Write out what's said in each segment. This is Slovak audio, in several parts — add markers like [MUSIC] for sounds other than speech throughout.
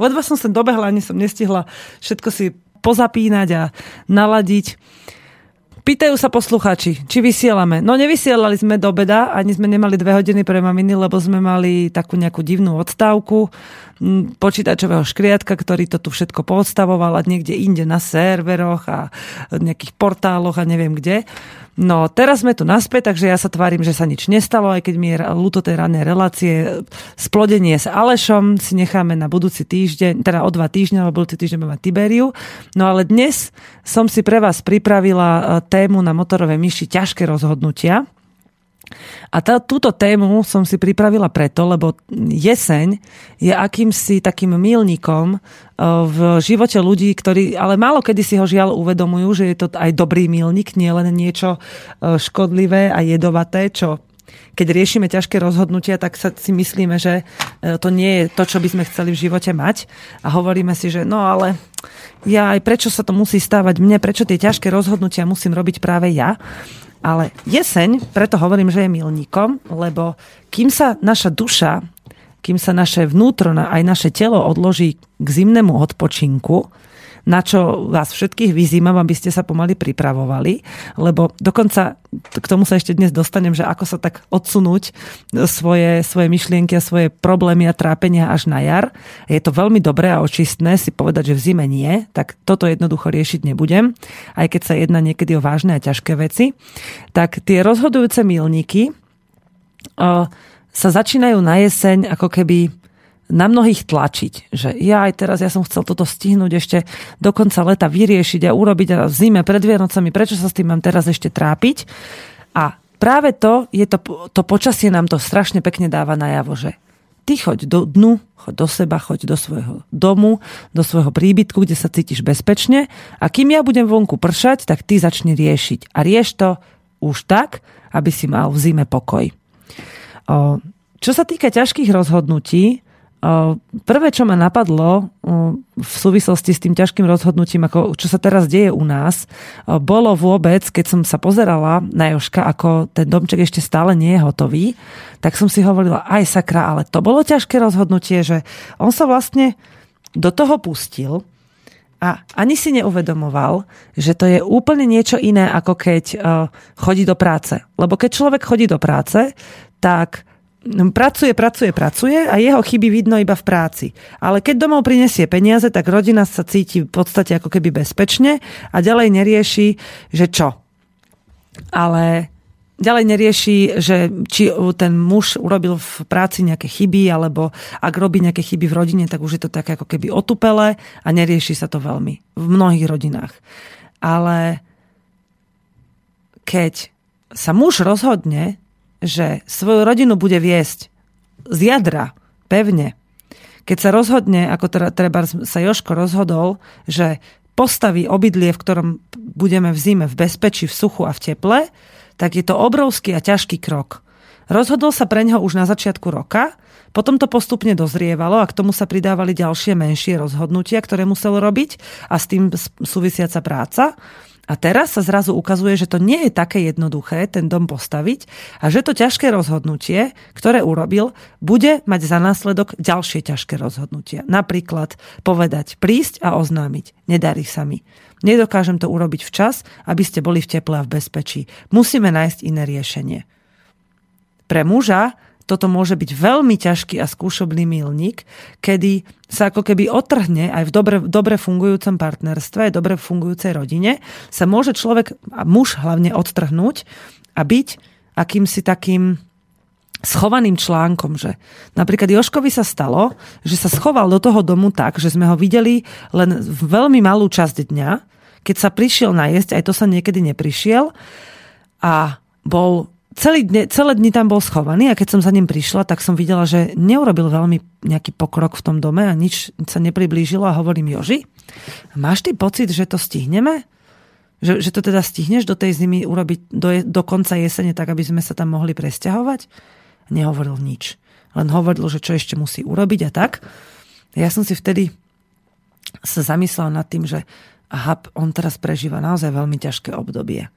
Ledva som sem dobehla, ani som nestihla všetko si pozapínať a naladiť. Pýtajú sa poslucháči, či vysielame. No nevysielali sme do beda, ani sme nemali dve hodiny pre maminy, lebo sme mali takú nejakú divnú odstávku počítačového škriatka, ktorý to tu všetko poodstavoval a niekde inde na serveroch a nejakých portáloch a neviem kde. No, teraz sme tu naspäť, takže ja sa tvárim, že sa nič nestalo, aj keď mi je ľúto tej ranej relácie. Splodenie s Alešom si necháme na budúci týždeň, teda o dva týždne, lebo budúci týždeň máme Tiberiu. No ale dnes som si pre vás pripravila e, tému na motorové myši ťažké rozhodnutia. A tá, túto tému som si pripravila preto, lebo jeseň je akýmsi takým milníkom e, v živote ľudí, ktorí ale málo kedy si ho žiaľ uvedomujú, že je to aj dobrý milník, nie len niečo e, škodlivé a jedovaté, čo keď riešime ťažké rozhodnutia, tak sa si myslíme, že e, to nie je to, čo by sme chceli v živote mať. A hovoríme si, že no ale ja aj prečo sa to musí stávať mne, prečo tie ťažké rozhodnutia musím robiť práve ja. Ale jeseň, preto hovorím, že je milníkom, lebo kým sa naša duša, kým sa naše vnútro, aj naše telo odloží k zimnému odpočinku, na čo vás všetkých vyzývam, aby ste sa pomaly pripravovali, lebo dokonca k tomu sa ešte dnes dostanem, že ako sa tak odsunúť svoje, svoje myšlienky a svoje problémy a trápenia až na jar. Je to veľmi dobré a očistné si povedať, že v zime nie, tak toto jednoducho riešiť nebudem, aj keď sa jedná niekedy o vážne a ťažké veci. Tak tie rozhodujúce milníky sa začínajú na jeseň ako keby na mnohých tlačiť, že ja aj teraz ja som chcel toto stihnúť ešte do konca leta vyriešiť a urobiť a v zime pred Vianocami, prečo sa s tým mám teraz ešte trápiť. A práve to, je to, to počasie nám to strašne pekne dáva najavo, že ty choď do dnu, choď do seba, choď do svojho domu, do svojho príbytku, kde sa cítiš bezpečne a kým ja budem vonku pršať, tak ty začni riešiť. A rieš to už tak, aby si mal v zime pokoj. O, čo sa týka ťažkých rozhodnutí, Prvé, čo ma napadlo v súvislosti s tým ťažkým rozhodnutím, ako, čo sa teraz deje u nás, bolo vôbec, keď som sa pozerala na Joška, ako ten domček ešte stále nie je hotový, tak som si hovorila, aj sakra, ale to bolo ťažké rozhodnutie, že on sa vlastne do toho pustil a ani si neuvedomoval, že to je úplne niečo iné, ako keď chodí do práce. Lebo keď človek chodí do práce, tak pracuje, pracuje, pracuje a jeho chyby vidno iba v práci. Ale keď domov prinesie peniaze, tak rodina sa cíti v podstate ako keby bezpečne a ďalej nerieši, že čo. Ale ďalej nerieši, že či ten muž urobil v práci nejaké chyby, alebo ak robí nejaké chyby v rodine, tak už je to také ako keby otupele a nerieši sa to veľmi v mnohých rodinách. Ale keď sa muž rozhodne, že svoju rodinu bude viesť z jadra, pevne. Keď sa rozhodne, ako teda, treba sa Joško rozhodol, že postaví obydlie, v ktorom budeme v zime v bezpečí, v suchu a v teple, tak je to obrovský a ťažký krok. Rozhodol sa pre neho už na začiatku roka, potom to postupne dozrievalo a k tomu sa pridávali ďalšie menšie rozhodnutia, ktoré musel robiť a s tým súvisiaca práca. A teraz sa zrazu ukazuje, že to nie je také jednoduché ten dom postaviť a že to ťažké rozhodnutie, ktoré urobil, bude mať za následok ďalšie ťažké rozhodnutia. Napríklad povedať, prísť a oznámiť. Nedarí sa mi. Nedokážem to urobiť včas, aby ste boli v teple a v bezpečí. Musíme nájsť iné riešenie. Pre muža toto môže byť veľmi ťažký a skúšobný milník, kedy sa ako keby otrhne aj v dobre, dobre fungujúcom partnerstve, dobre fungujúcej rodine, sa môže človek, a muž hlavne odtrhnúť a byť akýmsi takým schovaným článkom, že napríklad Joškovi sa stalo, že sa schoval do toho domu tak, že sme ho videli len veľmi malú časť dňa, keď sa prišiel najesť, aj to sa niekedy neprišiel a bol celý dne, celé dni tam bol schovaný a keď som za ním prišla, tak som videla, že neurobil veľmi nejaký pokrok v tom dome a nič sa nepriblížilo a hovorím, Joži, máš ty pocit, že to stihneme? Že, že to teda stihneš do tej zimy urobiť do, do konca jesene tak, aby sme sa tam mohli presťahovať? Nehovoril nič. Len hovoril, že čo ešte musí urobiť a tak. Ja som si vtedy sa zamyslela nad tým, že aha, on teraz prežíva naozaj veľmi ťažké obdobie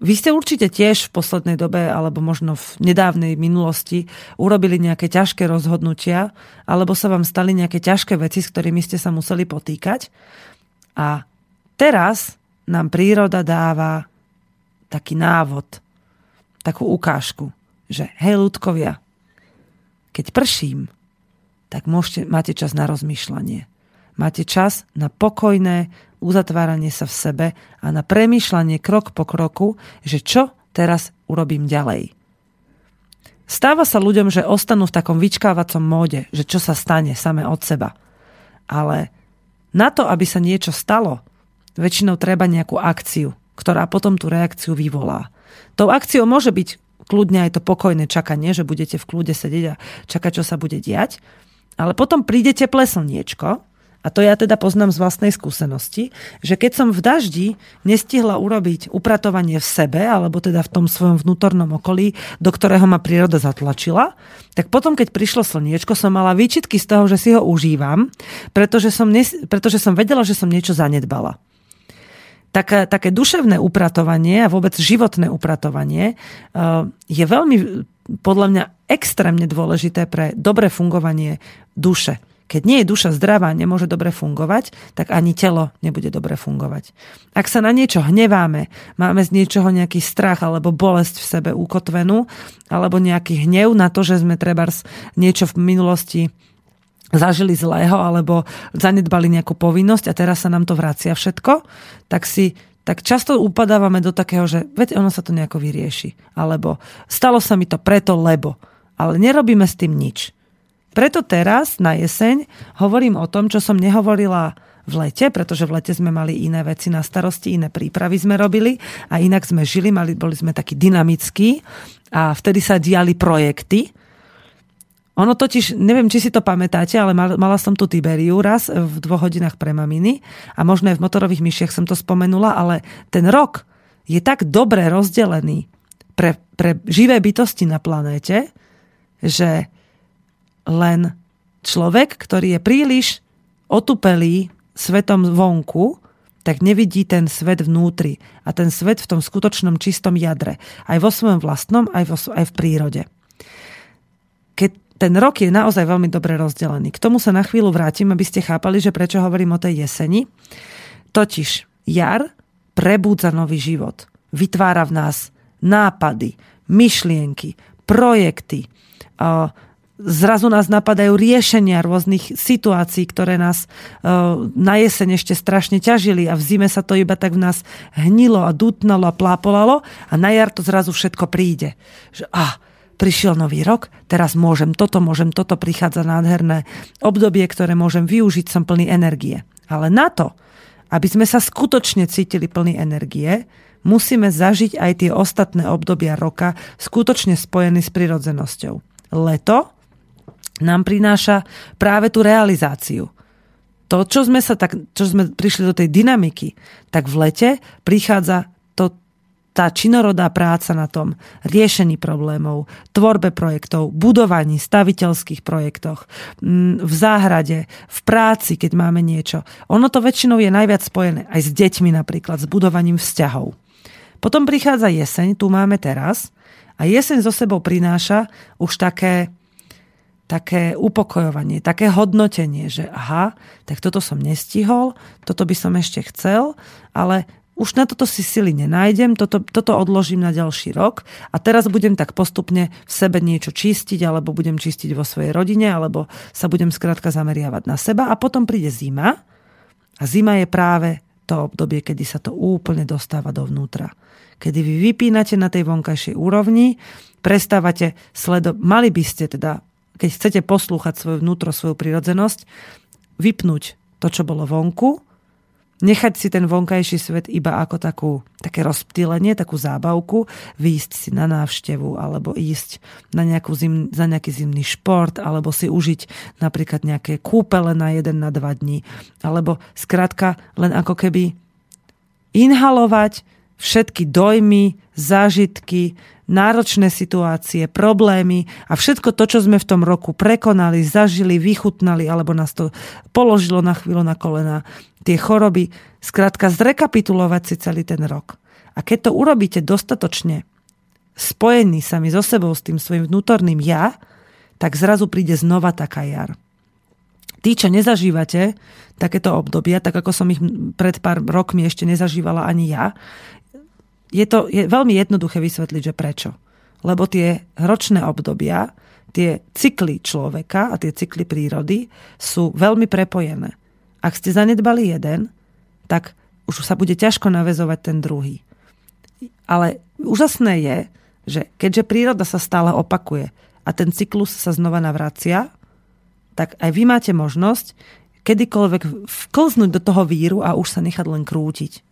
vy ste určite tiež v poslednej dobe, alebo možno v nedávnej minulosti, urobili nejaké ťažké rozhodnutia, alebo sa vám stali nejaké ťažké veci, s ktorými ste sa museli potýkať. A teraz nám príroda dáva taký návod, takú ukážku, že hej ľudkovia, keď prším, tak môžete, máte čas na rozmýšľanie. Máte čas na pokojné uzatváranie sa v sebe a na premýšľanie krok po kroku, že čo teraz urobím ďalej. Stáva sa ľuďom, že ostanú v takom vyčkávacom móde, že čo sa stane same od seba. Ale na to, aby sa niečo stalo, väčšinou treba nejakú akciu, ktorá potom tú reakciu vyvolá. Tou akciou môže byť kľudne aj to pokojné čakanie, že budete v kľude sedieť a čakať, čo sa bude diať, ale potom príde teplé slniečko a to ja teda poznám z vlastnej skúsenosti, že keď som v daždi nestihla urobiť upratovanie v sebe, alebo teda v tom svojom vnútornom okolí, do ktorého ma príroda zatlačila, tak potom, keď prišlo slniečko, som mala výčitky z toho, že si ho užívam, pretože som, nes- pretože som vedela, že som niečo zanedbala. Také, také duševné upratovanie a vôbec životné upratovanie uh, je veľmi podľa mňa extrémne dôležité pre dobré fungovanie duše. Keď nie je duša zdravá, nemôže dobre fungovať, tak ani telo nebude dobre fungovať. Ak sa na niečo hneváme, máme z niečoho nejaký strach alebo bolesť v sebe ukotvenú, alebo nejaký hnev na to, že sme treba niečo v minulosti zažili zlého alebo zanedbali nejakú povinnosť a teraz sa nám to vracia všetko, tak si tak často upadávame do takého, že veď ono sa to nejako vyrieši. Alebo stalo sa mi to preto, lebo. Ale nerobíme s tým nič. Preto teraz na jeseň hovorím o tom, čo som nehovorila v lete, pretože v lete sme mali iné veci na starosti, iné prípravy sme robili a inak sme žili, mali, boli sme takí dynamickí a vtedy sa diali projekty. Ono totiž, neviem, či si to pamätáte, ale mala som tu Tiberiu raz v dvoch hodinách pre maminy a možno aj v motorových myšiach som to spomenula, ale ten rok je tak dobre rozdelený pre, pre živé bytosti na planéte, že len človek, ktorý je príliš otupelý svetom vonku, tak nevidí ten svet vnútri a ten svet v tom skutočnom čistom jadre. Aj vo svojom vlastnom, aj, vo, aj v prírode. Keď ten rok je naozaj veľmi dobre rozdelený. K tomu sa na chvíľu vrátim, aby ste chápali, že prečo hovorím o tej jeseni. Totiž jar prebúdza nový život. Vytvára v nás nápady, myšlienky, projekty, zrazu nás napadajú riešenia rôznych situácií, ktoré nás uh, na jeseň ešte strašne ťažili a v zime sa to iba tak v nás hnilo a dutnalo a plápolalo a na jar to zrazu všetko príde. Že ah, prišiel nový rok, teraz môžem toto, môžem toto, prichádza nádherné obdobie, ktoré môžem využiť, som plný energie. Ale na to, aby sme sa skutočne cítili plný energie, musíme zažiť aj tie ostatné obdobia roka skutočne spojený s prirodzenosťou. Leto nám prináša práve tú realizáciu. To, čo sme, sa tak, čo sme prišli do tej dynamiky, tak v lete prichádza to, tá činorodá práca na tom riešení problémov, tvorbe projektov, budovaní staviteľských projektoch, mm, v záhrade, v práci, keď máme niečo. Ono to väčšinou je najviac spojené aj s deťmi napríklad, s budovaním vzťahov. Potom prichádza jeseň, tu máme teraz, a jeseň zo sebou prináša už také také upokojovanie, také hodnotenie, že aha, tak toto som nestihol, toto by som ešte chcel, ale už na toto si sily nenájdem, toto, toto odložím na ďalší rok a teraz budem tak postupne v sebe niečo čistiť, alebo budem čistiť vo svojej rodine, alebo sa budem skrátka zameriavať na seba a potom príde zima a zima je práve to obdobie, kedy sa to úplne dostáva dovnútra. Kedy vy vypínate na tej vonkajšej úrovni, prestávate sledovať, mali by ste teda keď chcete poslúchať svoje vnútro, svoju prirodzenosť, vypnúť to, čo bolo vonku, nechať si ten vonkajší svet iba ako takú, také rozptýlenie, takú zábavku, výjsť si na návštevu alebo ísť na, nejakú zim, za nejaký zimný šport alebo si užiť napríklad nejaké kúpele na jeden na dva dní alebo skrátka len ako keby inhalovať všetky dojmy, zážitky, náročné situácie, problémy a všetko to, čo sme v tom roku prekonali, zažili, vychutnali alebo nás to položilo na chvíľu na kolena, tie choroby, skrátka zrekapitulovať si celý ten rok. A keď to urobíte dostatočne spojený sami so sebou, s tým svojim vnútorným ja, tak zrazu príde znova taká jar. Tí, čo nezažívate takéto obdobia, tak ako som ich pred pár rokmi ešte nezažívala ani ja, je to je veľmi jednoduché vysvetliť, že prečo. Lebo tie ročné obdobia, tie cykly človeka a tie cykly prírody sú veľmi prepojené. Ak ste zanedbali jeden, tak už sa bude ťažko navezovať ten druhý. Ale úžasné je, že keďže príroda sa stále opakuje a ten cyklus sa znova navracia, tak aj vy máte možnosť kedykoľvek vklznúť do toho víru a už sa nechať len krútiť.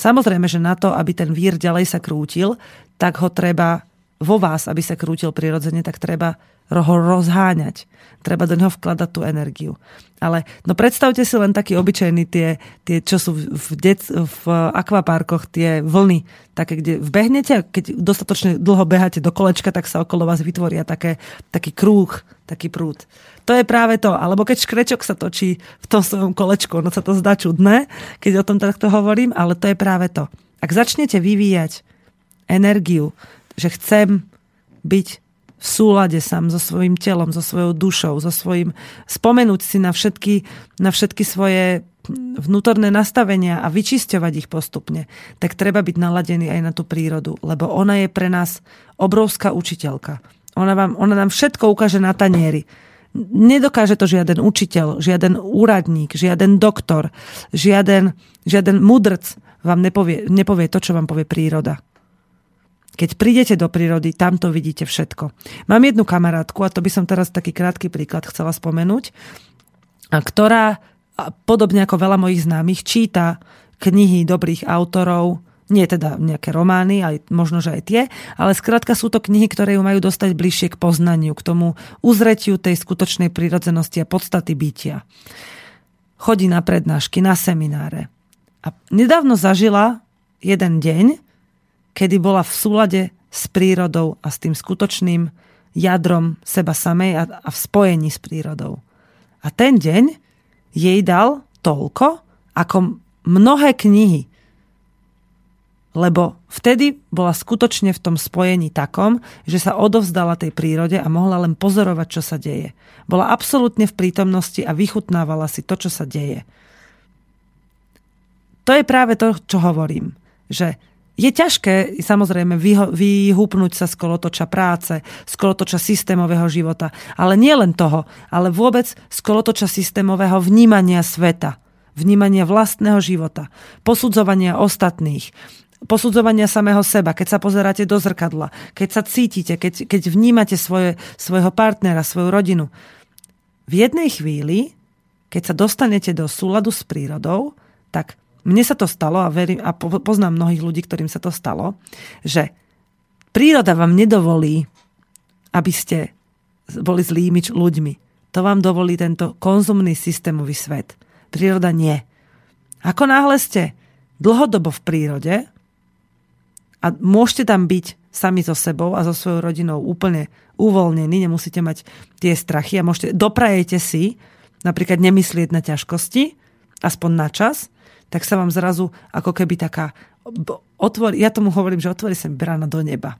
Samozrejme, že na to, aby ten vír ďalej sa krútil, tak ho treba vo vás, aby sa krútil prirodzene, tak treba ho rozháňať. Treba do neho vkladať tú energiu. Ale no predstavte si len taký obyčajný tie, tie čo sú v, dec, v akvaparkoch, tie vlny, také, kde vbehnete keď dostatočne dlho beháte do kolečka, tak sa okolo vás vytvoria také, taký krúh, taký prúd. To je práve to. Alebo keď škrečok sa točí v tom svojom kolečku, no sa to zdá čudné, keď o tom takto hovorím, ale to je práve to. Ak začnete vyvíjať energiu, že chcem byť v súlade sám so svojím telom, so svojou dušou, so svojím spomenúť si na všetky, na všetky svoje vnútorné nastavenia a vyčisťovať ich postupne, tak treba byť naladený aj na tú prírodu, lebo ona je pre nás obrovská učiteľka. Ona, vám, ona nám všetko ukáže na tanieri. Nedokáže to žiaden učiteľ, žiaden úradník, žiaden doktor, žiaden, žiaden mudrc vám nepovie, nepovie to, čo vám povie príroda. Keď prídete do prírody, tam to vidíte všetko. Mám jednu kamarátku, a to by som teraz taký krátky príklad chcela spomenúť, ktorá, podobne ako veľa mojich známych, číta knihy dobrých autorov, nie teda nejaké romány, aj možno, že aj tie, ale skrátka sú to knihy, ktoré ju majú dostať bližšie k poznaniu, k tomu uzretiu tej skutočnej prírodzenosti a podstaty bytia. Chodí na prednášky, na semináre. A nedávno zažila jeden deň, kedy bola v súlade s prírodou a s tým skutočným jadrom seba samej a, a v spojení s prírodou. A ten deň jej dal toľko, ako mnohé knihy. Lebo vtedy bola skutočne v tom spojení takom, že sa odovzdala tej prírode a mohla len pozorovať, čo sa deje. Bola absolútne v prítomnosti a vychutnávala si to, čo sa deje. To je práve to, čo hovorím. Že je ťažké samozrejme vyhúpnúť sa z kolotoča práce, z kolotoča systémového života, ale nie len toho, ale vôbec z kolotoča systémového vnímania sveta, vnímania vlastného života, posudzovania ostatných, posudzovania samého seba, keď sa pozeráte do zrkadla, keď sa cítite, keď, keď vnímate svoje, svojho partnera, svoju rodinu. V jednej chvíli, keď sa dostanete do súladu s prírodou, tak mne sa to stalo a, verím, a poznám mnohých ľudí, ktorým sa to stalo, že príroda vám nedovolí, aby ste boli zlými ľuďmi. To vám dovolí tento konzumný systémový svet. Príroda nie. Ako náhle ste dlhodobo v prírode a môžete tam byť sami so sebou a so svojou rodinou úplne uvoľnení, nemusíte mať tie strachy a môžete, doprajete si napríklad nemyslieť na ťažkosti, aspoň na čas, tak sa vám zrazu ako keby taká, otvorí, ja tomu hovorím, že otvorí sa brána do neba.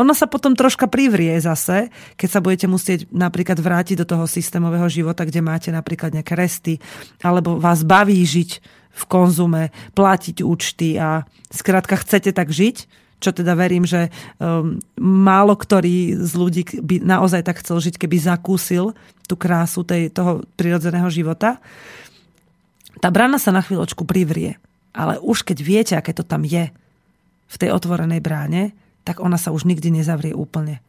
Ona sa potom troška privrie zase, keď sa budete musieť napríklad vrátiť do toho systémového života, kde máte napríklad nejaké resty, alebo vás baví žiť v konzume, platiť účty a skrátka chcete tak žiť, čo teda verím, že um, málo ktorý z ľudí by naozaj tak chcel žiť, keby zakúsil tú krásu tej, toho prirodzeného života tá brána sa na chvíľočku privrie. Ale už keď viete, aké to tam je v tej otvorenej bráne, tak ona sa už nikdy nezavrie úplne.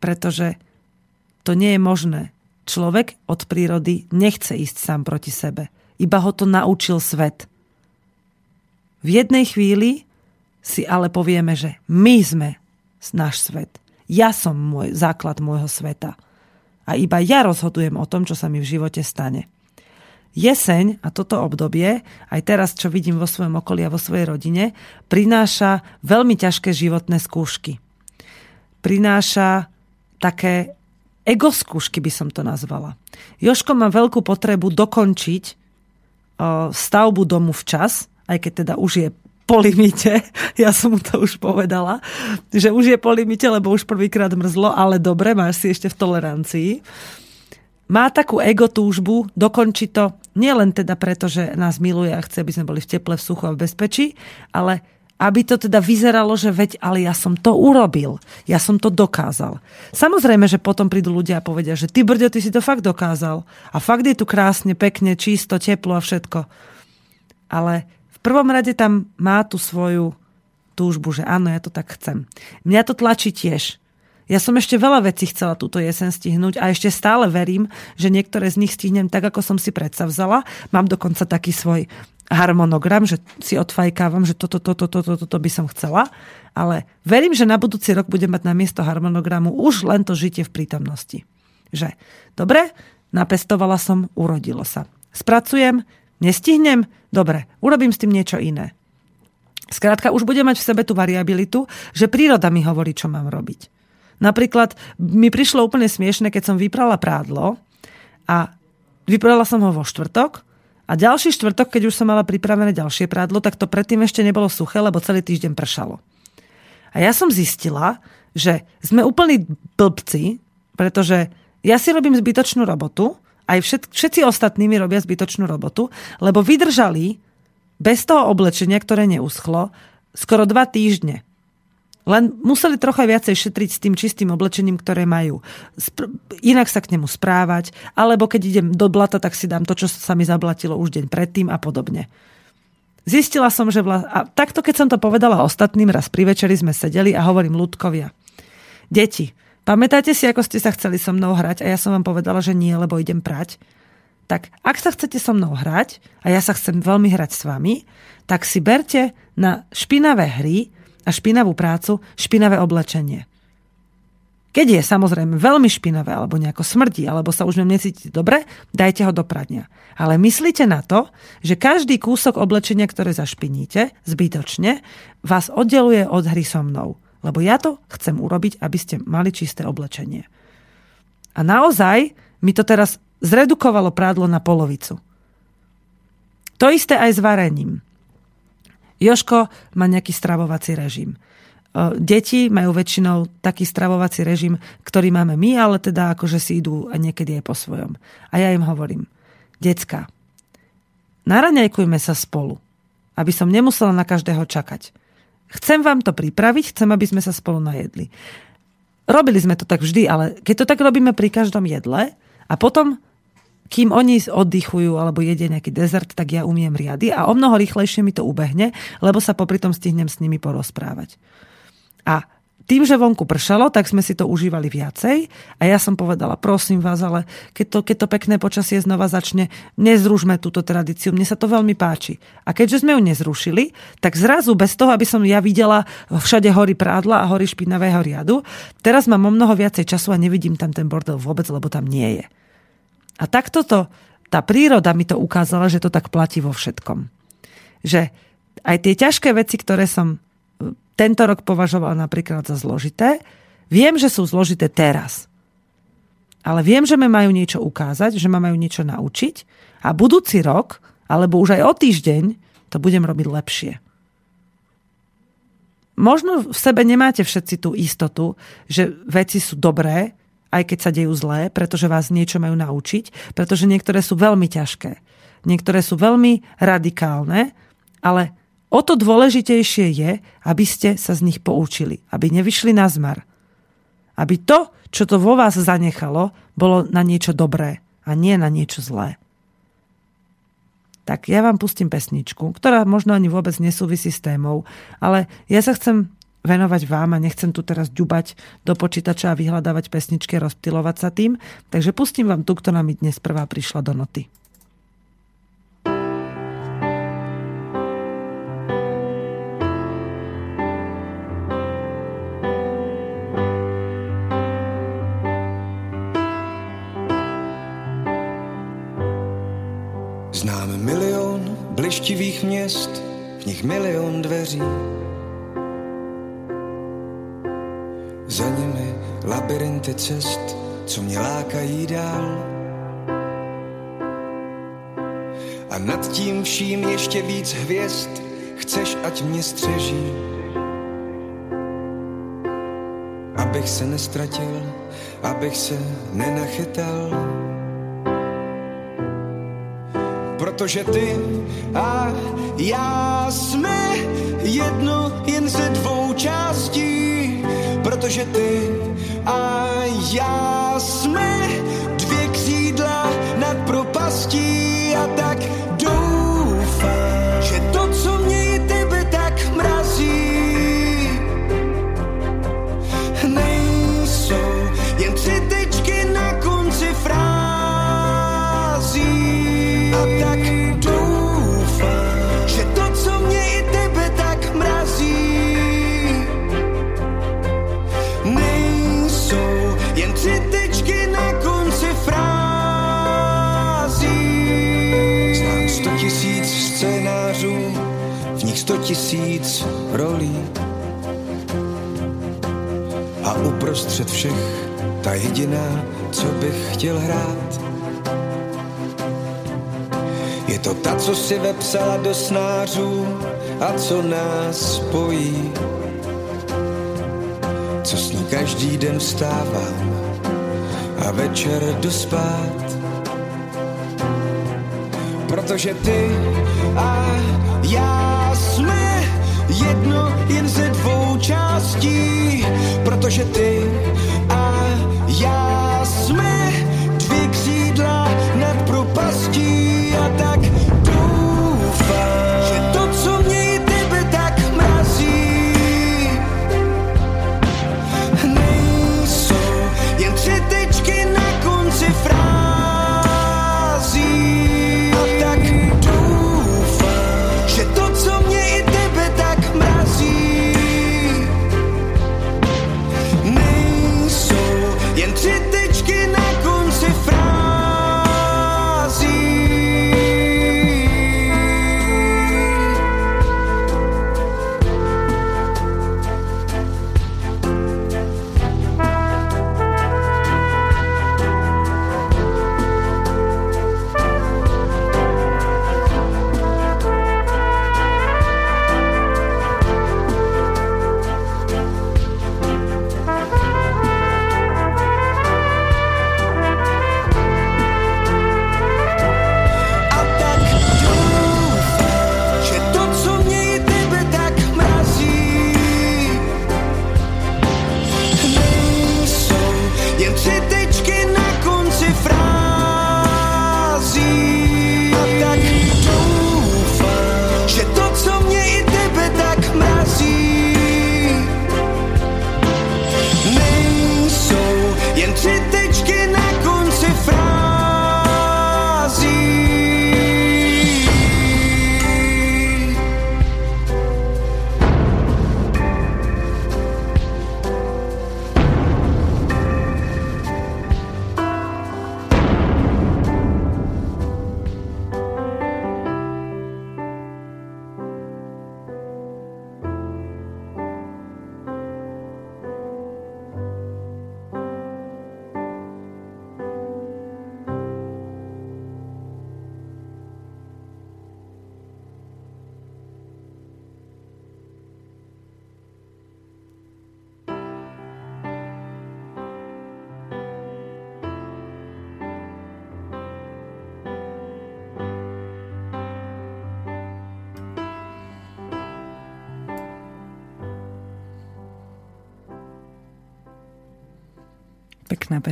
Pretože to nie je možné. Človek od prírody nechce ísť sám proti sebe. Iba ho to naučil svet. V jednej chvíli si ale povieme, že my sme náš svet. Ja som môj základ môjho sveta. A iba ja rozhodujem o tom, čo sa mi v živote stane. Jeseň a toto obdobie, aj teraz, čo vidím vo svojom okolí a vo svojej rodine, prináša veľmi ťažké životné skúšky. Prináša také ego skúšky, by som to nazvala. Joško má veľkú potrebu dokončiť stavbu domu včas, aj keď teda už je po limite, [LAUGHS] ja som mu to už povedala, že už je po limite, lebo už prvýkrát mrzlo, ale dobre, máš si ešte v tolerancii. Má takú ego túžbu, dokončí to nielen teda preto, že nás miluje a chce, aby sme boli v teple, v suchu a v bezpečí, ale aby to teda vyzeralo, že veď, ale ja som to urobil. Ja som to dokázal. Samozrejme, že potom prídu ľudia a povedia, že ty brďo, ty si to fakt dokázal. A fakt je tu krásne, pekne, čisto, teplo a všetko. Ale v prvom rade tam má tú svoju túžbu, že áno, ja to tak chcem. Mňa to tlačí tiež. Ja som ešte veľa vecí chcela túto jesen stihnúť a ešte stále verím, že niektoré z nich stihnem tak, ako som si predstavzala. Mám dokonca taký svoj harmonogram, že si odfajkávam, že toto, toto, toto, toto, by som chcela, ale verím, že na budúci rok budem mať na miesto harmonogramu už len to žitie v prítomnosti. Že dobre, napestovala som, urodilo sa. Spracujem, nestihnem, dobre, urobím s tým niečo iné. Skrátka, už budem mať v sebe tú variabilitu, že príroda mi hovorí, čo mám robiť. Napríklad mi prišlo úplne smiešne, keď som vyprala prádlo a vyprala som ho vo štvrtok a ďalší štvrtok, keď už som mala pripravené ďalšie prádlo, tak to predtým ešte nebolo suché, lebo celý týždeň pršalo. A ja som zistila, že sme úplní blbci, pretože ja si robím zbytočnú robotu, aj všet, všetci ostatní mi robia zbytočnú robotu, lebo vydržali bez toho oblečenia, ktoré neuschlo, skoro dva týždne. Len museli trocha viacej šetriť s tým čistým oblečením, ktoré majú. Spr- inak sa k nemu správať, alebo keď idem do blata, tak si dám to, čo sa mi zablatilo už deň predtým a podobne. Zistila som, že vla... a takto keď som to povedala ostatným, raz pri večeri sme sedeli a hovorím ľudkovia. Deti, pamätáte si, ako ste sa chceli so mnou hrať a ja som vám povedala, že nie, lebo idem prať? Tak ak sa chcete so mnou hrať a ja sa chcem veľmi hrať s vami, tak si berte na špinavé hry a špinavú prácu špinavé oblečenie. Keď je samozrejme veľmi špinavé, alebo nejako smrdí, alebo sa už necítite dobre, dajte ho do pradňa. Ale myslíte na to, že každý kúsok oblečenia, ktoré zašpiníte, zbytočne, vás oddeluje od hry so mnou. Lebo ja to chcem urobiť, aby ste mali čisté oblečenie. A naozaj mi to teraz zredukovalo prádlo na polovicu. To isté aj s varením. Joško má nejaký stravovací režim. Deti majú väčšinou taký stravovací režim, ktorý máme my, ale teda akože si idú a niekedy aj po svojom. A ja im hovorím, decka, naraňajkujme sa spolu, aby som nemusela na každého čakať. Chcem vám to pripraviť, chcem, aby sme sa spolu najedli. Robili sme to tak vždy, ale keď to tak robíme pri každom jedle a potom kým oni oddychujú alebo jedia nejaký dezert, tak ja umiem riady a o mnoho rýchlejšie mi to ubehne, lebo sa popri tom stihnem s nimi porozprávať. A tým, že vonku pršalo, tak sme si to užívali viacej a ja som povedala, prosím vás, ale keď to, keď to pekné počasie znova začne, nezrušme túto tradíciu, mne sa to veľmi páči. A keďže sme ju nezrušili, tak zrazu bez toho, aby som ja videla všade hory prádla a hory špinavého riadu, teraz mám o mnoho viacej času a nevidím tam ten bordel vôbec, lebo tam nie je. A takto to, tá príroda mi to ukázala, že to tak platí vo všetkom. Že aj tie ťažké veci, ktoré som e, tento rok považovala napríklad za zložité, viem, že sú zložité teraz. Ale viem, že ma majú niečo ukázať, že ma majú niečo naučiť a budúci rok, alebo už aj o týždeň, to budem robiť lepšie. Možno v sebe nemáte všetci tú istotu, že veci sú dobré, aj keď sa dejú zlé, pretože vás niečo majú naučiť, pretože niektoré sú veľmi ťažké. Niektoré sú veľmi radikálne, ale o to dôležitejšie je, aby ste sa z nich poučili, aby nevyšli na zmar. Aby to, čo to vo vás zanechalo, bolo na niečo dobré a nie na niečo zlé. Tak ja vám pustím pesničku, ktorá možno ani vôbec nesúvisí s témou, ale ja sa chcem venovať vám a nechcem tu teraz ďubať do počítača a vyhľadávať pesničky, rozptilovať sa tým. Takže pustím vám tu, ktorá mi dnes prvá prišla do noty. Známe milion blištivých měst, v nich milion dveří Za nimi labirinty cest, co mě lákají dál. a nad tím vším ještě víc hvězd chceš, ať mě střeží. Abych se nestratil, abych se nenachytal. Protože ty a já jsme jedno jen ze dvou částí. Protože ty a já jsme dvě křídla nad propastí a tak tisíc rolí. A uprostřed všech ta jediná, co bych chtěl hrát. Je to ta, co si vepsala do snářů a co nás spojí. Co s ní každý den vstávám a večer jdu spát. Protože ty a já jedno jen ze dvou částí. Protože ty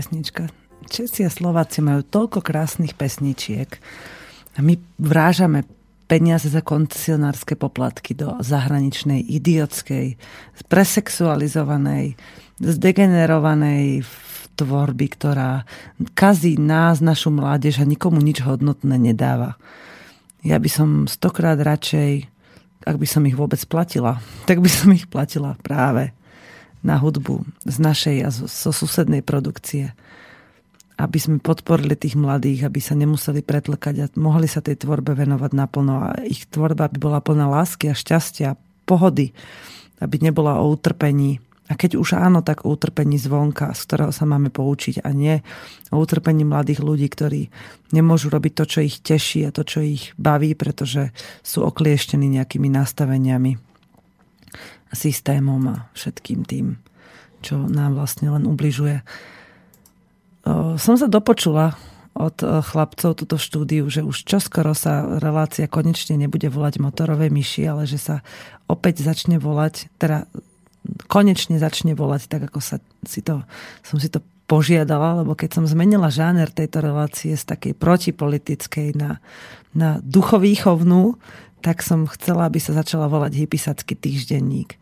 pesnička. Česi a Slováci majú toľko krásnych pesničiek a my vrážame peniaze za koncesionárske poplatky do zahraničnej, idiotskej, presexualizovanej, zdegenerovanej tvorby, ktorá kazí nás, našu mládež a nikomu nič hodnotné nedáva. Ja by som stokrát radšej, ak by som ich vôbec platila, tak by som ich platila práve na hudbu z našej a zo, susednej produkcie. Aby sme podporili tých mladých, aby sa nemuseli pretlkať a mohli sa tej tvorbe venovať naplno. A ich tvorba by bola plná lásky a šťastia, pohody, aby nebola o utrpení. A keď už áno, tak o utrpení zvonka, z ktorého sa máme poučiť a nie o utrpení mladých ľudí, ktorí nemôžu robiť to, čo ich teší a to, čo ich baví, pretože sú oklieštení nejakými nastaveniami, systémom a všetkým tým, čo nám vlastne len ubližuje. Som sa dopočula od chlapcov túto štúdiu, že už čoskoro sa relácia konečne nebude volať motorové myši, ale že sa opäť začne volať, teda konečne začne volať tak, ako sa si to, som si to požiadala, lebo keď som zmenila žáner tejto relácie z takej protipolitickej na, na duchovýchovnú, tak som chcela, aby sa začala volať hypisacký týždenník.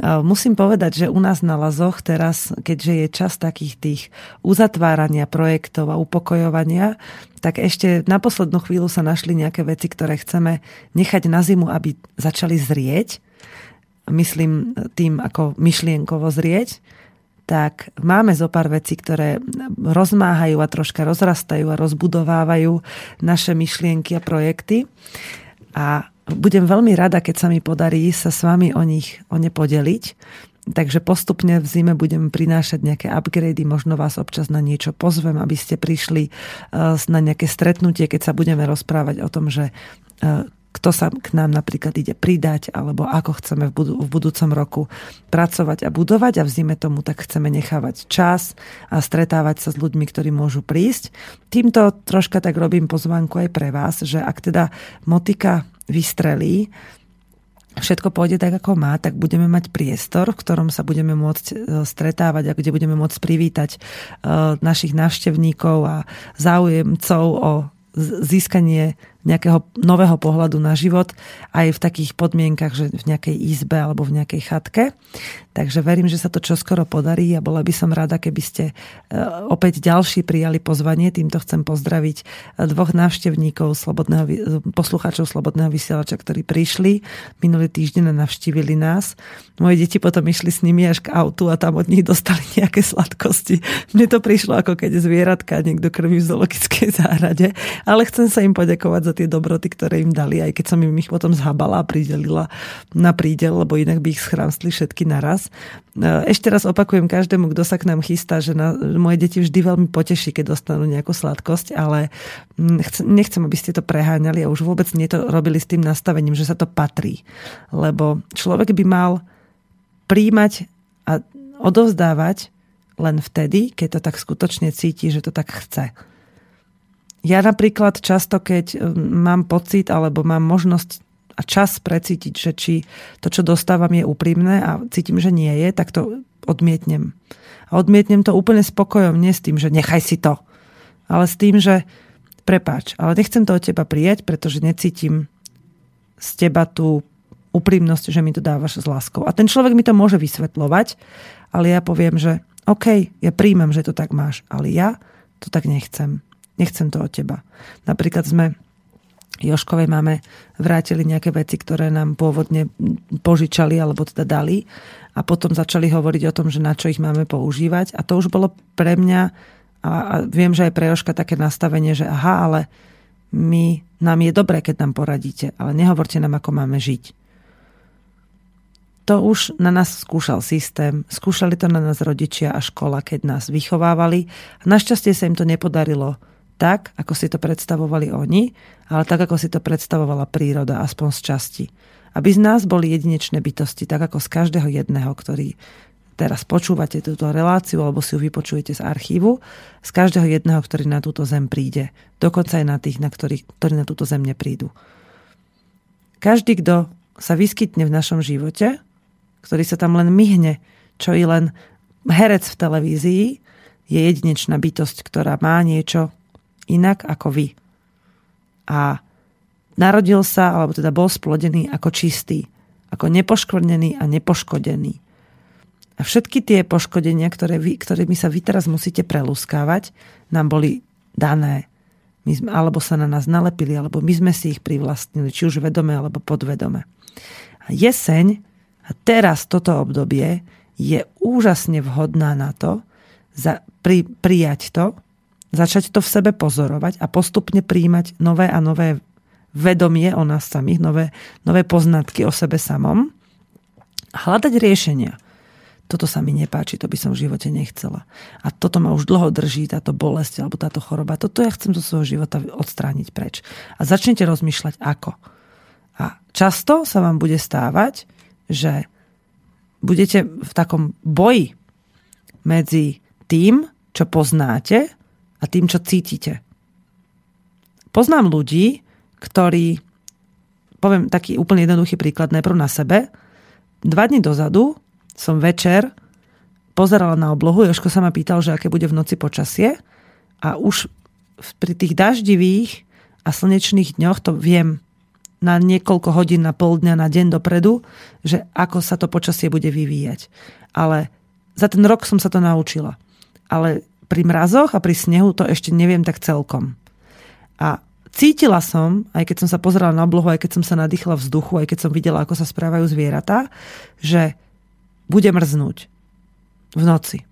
Musím povedať, že u nás na Lazoch teraz, keďže je čas takých tých uzatvárania projektov a upokojovania, tak ešte na poslednú chvíľu sa našli nejaké veci, ktoré chceme nechať na zimu, aby začali zrieť myslím tým ako myšlienkovo zrieť, tak máme zo pár vecí, ktoré rozmáhajú a troška rozrastajú a rozbudovávajú naše myšlienky a projekty. A budem veľmi rada, keď sa mi podarí sa s vami o nich o ne podeliť. Takže postupne v zime budem prinášať nejaké upgrady, možno vás občas na niečo pozvem, aby ste prišli eh, na nejaké stretnutie, keď sa budeme rozprávať o tom, že eh, kto sa k nám napríklad ide pridať, alebo ako chceme v, budu- v budúcom roku pracovať a budovať a v zime tomu tak chceme nechávať čas a stretávať sa s ľuďmi, ktorí môžu prísť. Týmto troška tak robím pozvánku aj pre vás, že ak teda motika vystrelí, všetko pôjde tak, ako má, tak budeme mať priestor, v ktorom sa budeme môcť e, stretávať a kde budeme môcť privítať e, našich návštevníkov a záujemcov o získanie nejakého nového pohľadu na život aj v takých podmienkach, že v nejakej izbe alebo v nejakej chatke. Takže verím, že sa to čoskoro podarí a bola by som rada, keby ste e, opäť ďalší prijali pozvanie. Týmto chcem pozdraviť e, dvoch návštevníkov slobodného, e, poslucháčov Slobodného vysielača, ktorí prišli minulý týždeň a navštívili nás. Moje deti potom išli s nimi až k autu a tam od nich dostali nejaké sladkosti. Mne to prišlo ako keď zvieratka niekto krví v zoologickej záhrade, ale chcem sa im poďakovať tie dobroty, ktoré im dali, aj keď som im ich potom zhabala a pridelila na prídel, lebo inak by ich schrámstli všetky naraz. E, ešte raz opakujem každému, kto sa k nám chystá, že na, moje deti vždy veľmi poteší, keď dostanú nejakú sladkosť, ale mm, nechcem, aby ste to preháňali a už vôbec nie to robili s tým nastavením, že sa to patrí. Lebo človek by mal príjmať a odovzdávať len vtedy, keď to tak skutočne cíti, že to tak chce. Ja napríklad často, keď um, mám pocit alebo mám možnosť a čas precítiť, že či to, čo dostávam, je úprimné a cítim, že nie je, tak to odmietnem. A odmietnem to úplne spokojom, nie s tým, že nechaj si to, ale s tým, že prepáč, ale nechcem to od teba prijať, pretože necítim z teba tú úprimnosť, že mi to dávaš s láskou. A ten človek mi to môže vysvetľovať, ale ja poviem, že OK, ja príjmam, že to tak máš, ale ja to tak nechcem. Nechcem to od teba. Napríklad sme Joškovej máme vrátili nejaké veci, ktoré nám pôvodne požičali alebo teda dali a potom začali hovoriť o tom, že na čo ich máme používať a to už bolo pre mňa a, a viem, že aj pre Joška také nastavenie, že aha, ale my, nám je dobré, keď nám poradíte, ale nehovorte nám, ako máme žiť. To už na nás skúšal systém, skúšali to na nás rodičia a škola, keď nás vychovávali našťastie sa im to nepodarilo tak, ako si to predstavovali oni, ale tak, ako si to predstavovala príroda, aspoň z časti. Aby z nás boli jedinečné bytosti, tak ako z každého jedného, ktorý teraz počúvate túto reláciu alebo si ju vypočujete z archívu, z každého jedného, ktorý na túto zem príde. Dokonca aj na tých, na ktorých, ktorí na túto zem neprídu. Každý, kto sa vyskytne v našom živote, ktorý sa tam len myhne, čo i len herec v televízii, je jedinečná bytosť, ktorá má niečo, inak ako vy. A narodil sa, alebo teda bol splodený ako čistý, ako nepoškvrnený a nepoškodený. A všetky tie poškodenia, ktoré vy, ktorými sa vy teraz musíte prelúskávať, nám boli dané. My sme, alebo sa na nás nalepili, alebo my sme si ich privlastnili, či už vedome, alebo podvedome. A jeseň, a teraz toto obdobie, je úžasne vhodná na to, za, pri, prijať to, začať to v sebe pozorovať a postupne príjmať nové a nové vedomie o nás samých, nové, nové poznatky o sebe samom hľadať riešenia. toto sa mi nepáči, to by som v živote nechcela. A toto ma už dlho drží, táto bolesť alebo táto choroba. Toto ja chcem zo svojho života odstrániť preč. A začnete rozmýšľať ako. A často sa vám bude stávať, že budete v takom boji medzi tým, čo poznáte a tým, čo cítite. Poznám ľudí, ktorí, poviem taký úplne jednoduchý príklad najprv na sebe, dva dní dozadu som večer pozerala na oblohu, Joško sa ma pýtal, že aké bude v noci počasie a už pri tých daždivých a slnečných dňoch to viem na niekoľko hodín, na pol dňa, na deň dopredu, že ako sa to počasie bude vyvíjať. Ale za ten rok som sa to naučila. Ale pri mrazoch a pri snehu to ešte neviem tak celkom. A cítila som, aj keď som sa pozerala na oblohu, aj keď som sa nadýchla vzduchu, aj keď som videla, ako sa správajú zvieratá, že bude mrznúť v noci.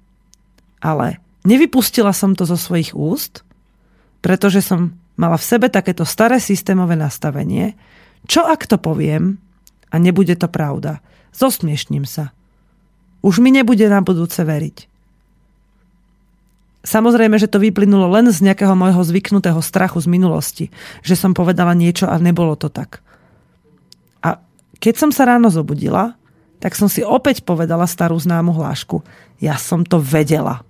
Ale nevypustila som to zo svojich úst, pretože som mala v sebe takéto staré systémové nastavenie, čo ak to poviem a nebude to pravda. Zosmiešním sa. Už mi nebude na budúce veriť. Samozrejme, že to vyplynulo len z nejakého môjho zvyknutého strachu z minulosti, že som povedala niečo a nebolo to tak. A keď som sa ráno zobudila, tak som si opäť povedala starú známu hlášku. Ja som to vedela.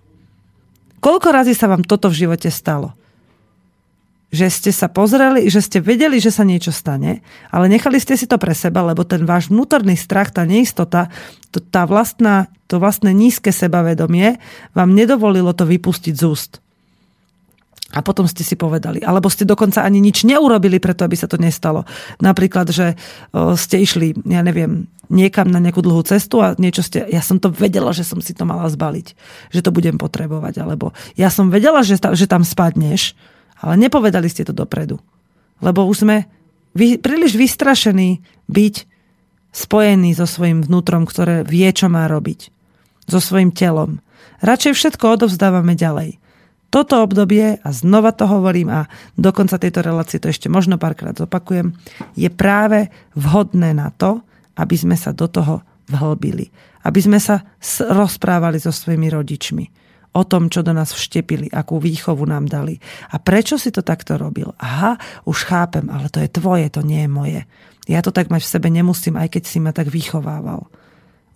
Koľko razy sa vám toto v živote stalo? Že ste sa pozreli, že ste vedeli, že sa niečo stane, ale nechali ste si to pre seba, lebo ten váš vnútorný strach, tá neistota, to, tá vlastná, to vlastné nízke sebavedomie vám nedovolilo to vypustiť z úst. A potom ste si povedali. Alebo ste dokonca ani nič neurobili preto, aby sa to nestalo. Napríklad, že ste išli, ja neviem, niekam na nejakú dlhú cestu a niečo ste... Ja som to vedela, že som si to mala zbaliť. Že to budem potrebovať. Alebo ja som vedela, že, že tam spadneš, ale nepovedali ste to dopredu. Lebo už sme vy, príliš vystrašení byť spojený so svojím vnútrom, ktoré vie, čo má robiť. So svojím telom. Radšej všetko odovzdávame ďalej toto obdobie, a znova to hovorím a do konca tejto relácie to ešte možno párkrát zopakujem, je práve vhodné na to, aby sme sa do toho vhlbili. Aby sme sa rozprávali so svojimi rodičmi o tom, čo do nás vštepili, akú výchovu nám dali. A prečo si to takto robil? Aha, už chápem, ale to je tvoje, to nie je moje. Ja to tak mať v sebe nemusím, aj keď si ma tak vychovával.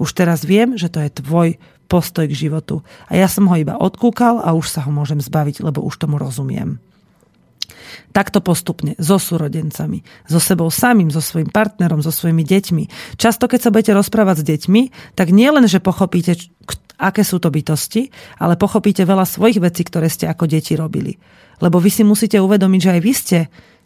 Už teraz viem, že to je tvoj postoj k životu. A ja som ho iba odkúkal a už sa ho môžem zbaviť, lebo už tomu rozumiem. Takto postupne, so súrodencami, so sebou samým, so svojim partnerom, so svojimi deťmi. Často, keď sa budete rozprávať s deťmi, tak nie len, že pochopíte, aké sú to bytosti, ale pochopíte veľa svojich vecí, ktoré ste ako deti robili. Lebo vy si musíte uvedomiť, že aj vy ste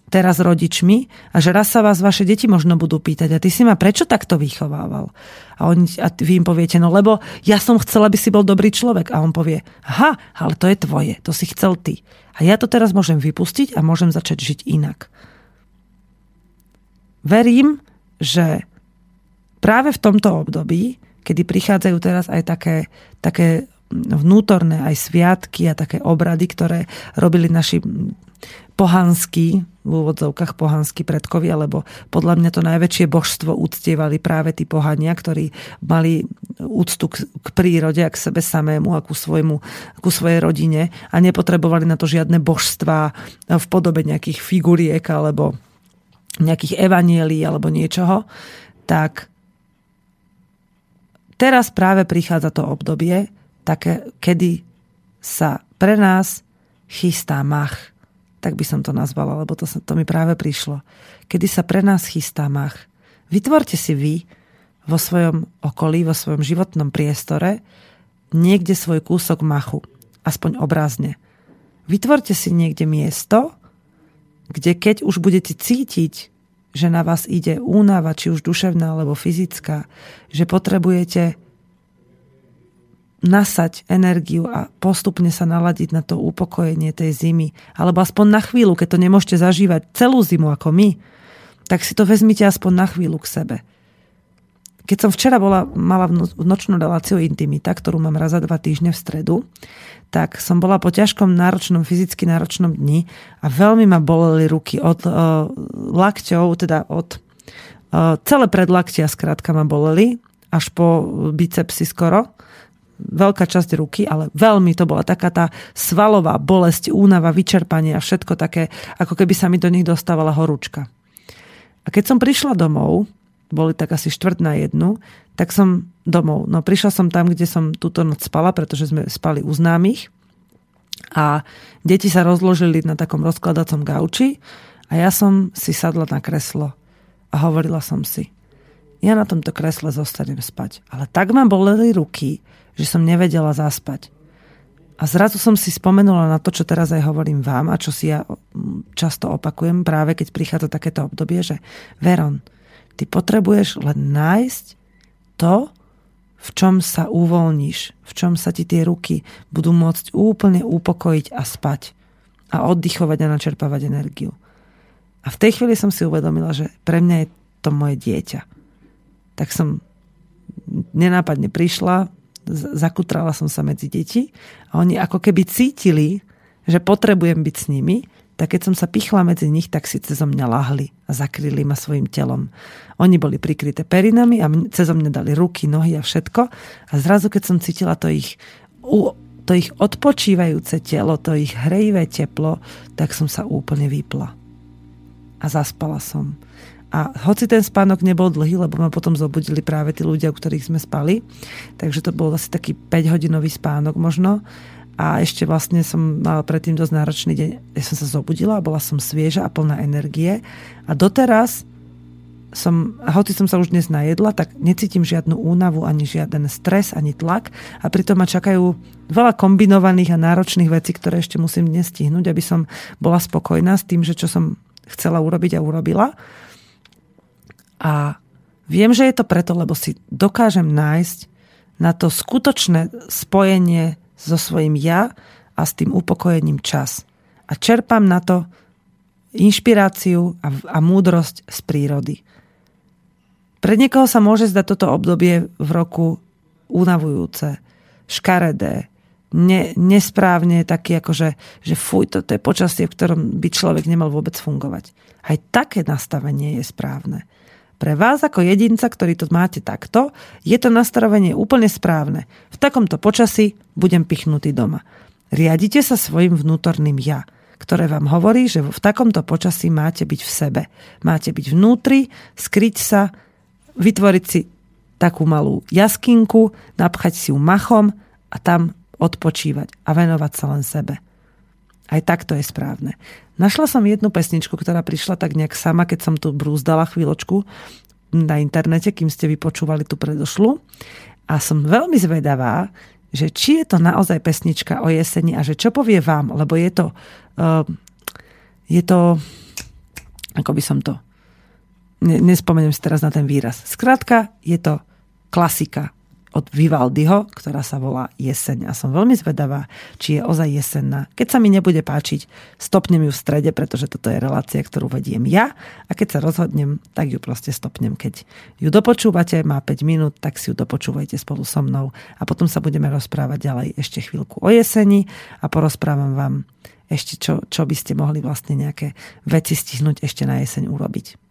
teraz rodičmi a že raz sa vás vaše deti možno budú pýtať a ty si ma prečo takto vychovával? A, on, a vy im poviete, no lebo ja som chcela, aby si bol dobrý človek. A on povie, aha, ale to je tvoje, to si chcel ty. A ja to teraz môžem vypustiť a môžem začať žiť inak. Verím, že práve v tomto období, kedy prichádzajú teraz aj také, také vnútorné aj sviatky a také obrady, ktoré robili naši pohanský, v úvodzovkách pohanskí predkovia, lebo podľa mňa to najväčšie božstvo uctievali práve tí pohania, ktorí mali úctu k, k prírode a k sebe samému a ku, svojmu, ku svojej rodine a nepotrebovali na to žiadne božstva v podobe nejakých figuriek alebo nejakých evanielí alebo niečoho, tak teraz práve prichádza to obdobie, také, kedy sa pre nás chystá mach tak by som to nazvala, lebo to, to mi práve prišlo. Kedy sa pre nás chystá mach. Vytvorte si vy vo svojom okolí, vo svojom životnom priestore niekde svoj kúsok machu. Aspoň obrazne. Vytvorte si niekde miesto, kde keď už budete cítiť, že na vás ide únava, či už duševná alebo fyzická, že potrebujete nasať energiu a postupne sa naladiť na to upokojenie tej zimy. Alebo aspoň na chvíľu, keď to nemôžete zažívať celú zimu ako my, tak si to vezmite aspoň na chvíľu k sebe. Keď som včera bola, mala nočnú reláciu intimita, ktorú mám raz za dva týždne v stredu, tak som bola po ťažkom, náročnom, fyzicky náročnom dni a veľmi ma boleli ruky od uh, lakťov, teda od uh, celé predlaktia skrátka ma boleli, až po bicepsy skoro veľká časť ruky, ale veľmi to bola taká tá svalová bolesť, únava, vyčerpanie a všetko také, ako keby sa mi do nich dostávala horúčka. A keď som prišla domov, boli tak asi štvrt na jednu, tak som domov. No prišla som tam, kde som túto noc spala, pretože sme spali u známych a deti sa rozložili na takom rozkladacom gauči a ja som si sadla na kreslo a hovorila som si, ja na tomto kresle zostanem spať. Ale tak ma boleli ruky, že som nevedela zaspať. A zrazu som si spomenula na to, čo teraz aj hovorím vám a čo si ja často opakujem práve keď prichádza takéto obdobie, že Veron, ty potrebuješ len nájsť to, v čom sa uvoľníš, v čom sa ti tie ruky budú môcť úplne upokojiť a spať a oddychovať a načerpávať energiu. A v tej chvíli som si uvedomila, že pre mňa je to moje dieťa tak som nenápadne prišla, zakutrala som sa medzi deti a oni ako keby cítili, že potrebujem byť s nimi, tak keď som sa pichla medzi nich, tak si cez mňa lahli a zakryli ma svojim telom. Oni boli prikryté perinami a cez mňa dali ruky, nohy a všetko. A zrazu, keď som cítila to ich, to ich odpočívajúce telo, to ich hrejivé teplo, tak som sa úplne vypla. A zaspala som. A hoci ten spánok nebol dlhý, lebo ma potom zobudili práve tí ľudia, u ktorých sme spali, takže to bol asi taký 5-hodinový spánok možno. A ešte vlastne som mala predtým dosť náročný deň. Ja som sa zobudila, bola som svieža a plná energie. A doteraz som, hoci som sa už dnes najedla, tak necítim žiadnu únavu, ani žiaden stres, ani tlak. A pritom ma čakajú veľa kombinovaných a náročných vecí, ktoré ešte musím dnes stihnúť, aby som bola spokojná s tým, že čo som chcela urobiť a urobila. A viem, že je to preto, lebo si dokážem nájsť na to skutočné spojenie so svojím ja a s tým upokojením čas. A čerpám na to inšpiráciu a, a múdrosť z prírody. Pre niekoho sa môže zdať toto obdobie v roku unavujúce, škaredé, ne, nesprávne taký ako, že, fuj, toto je počasie, v ktorom by človek nemal vôbec fungovať. Aj také nastavenie je správne. Pre vás ako jedinca, ktorý to máte takto, je to nastavenie úplne správne. V takomto počasí budem pichnutý doma. Riadite sa svojim vnútorným ja, ktoré vám hovorí, že v takomto počasí máte byť v sebe. Máte byť vnútri, skryť sa, vytvoriť si takú malú jaskinku, napchať si ju machom a tam odpočívať a venovať sa len sebe. Aj takto je správne. Našla som jednu pesničku, ktorá prišla tak nejak sama, keď som tu brúzdala chvíľočku na internete, kým ste vypočúvali tú predošlu. A som veľmi zvedavá, že či je to naozaj pesnička o jeseni a že čo povie vám, lebo je to, uh, je to, ako by som to, nespomeniem si teraz na ten výraz. Skrátka, je to klasika od Vivaldiho, ktorá sa volá Jeseň. A som veľmi zvedavá, či je ozaj jesenná. Keď sa mi nebude páčiť, stopnem ju v strede, pretože toto je relácia, ktorú vediem ja. A keď sa rozhodnem, tak ju proste stopnem. Keď ju dopočúvate, má 5 minút, tak si ju dopočúvajte spolu so mnou. A potom sa budeme rozprávať ďalej ešte chvíľku o jeseni a porozprávam vám ešte, čo, čo by ste mohli vlastne nejaké veci stihnúť ešte na jeseň urobiť.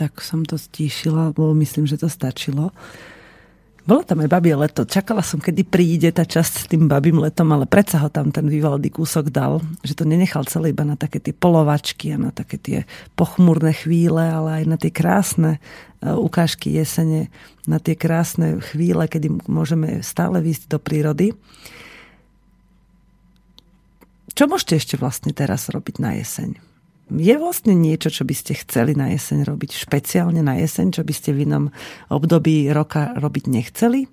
Tak som to stíšila, lebo myslím, že to stačilo. Bolo tam aj babie leto. Čakala som, kedy príde tá časť s tým babím letom, ale predsa ho tam ten Vivaldi kúsok dal, že to nenechal celé iba na také tie polovačky a na také tie pochmúrne chvíle, ale aj na tie krásne e, ukážky jesene, na tie krásne chvíle, kedy môžeme stále výjsť do prírody. Čo môžete ešte vlastne teraz robiť na jeseň? Je vlastne niečo, čo by ste chceli na jeseň robiť, špeciálne na jeseň, čo by ste v inom období roka robiť nechceli?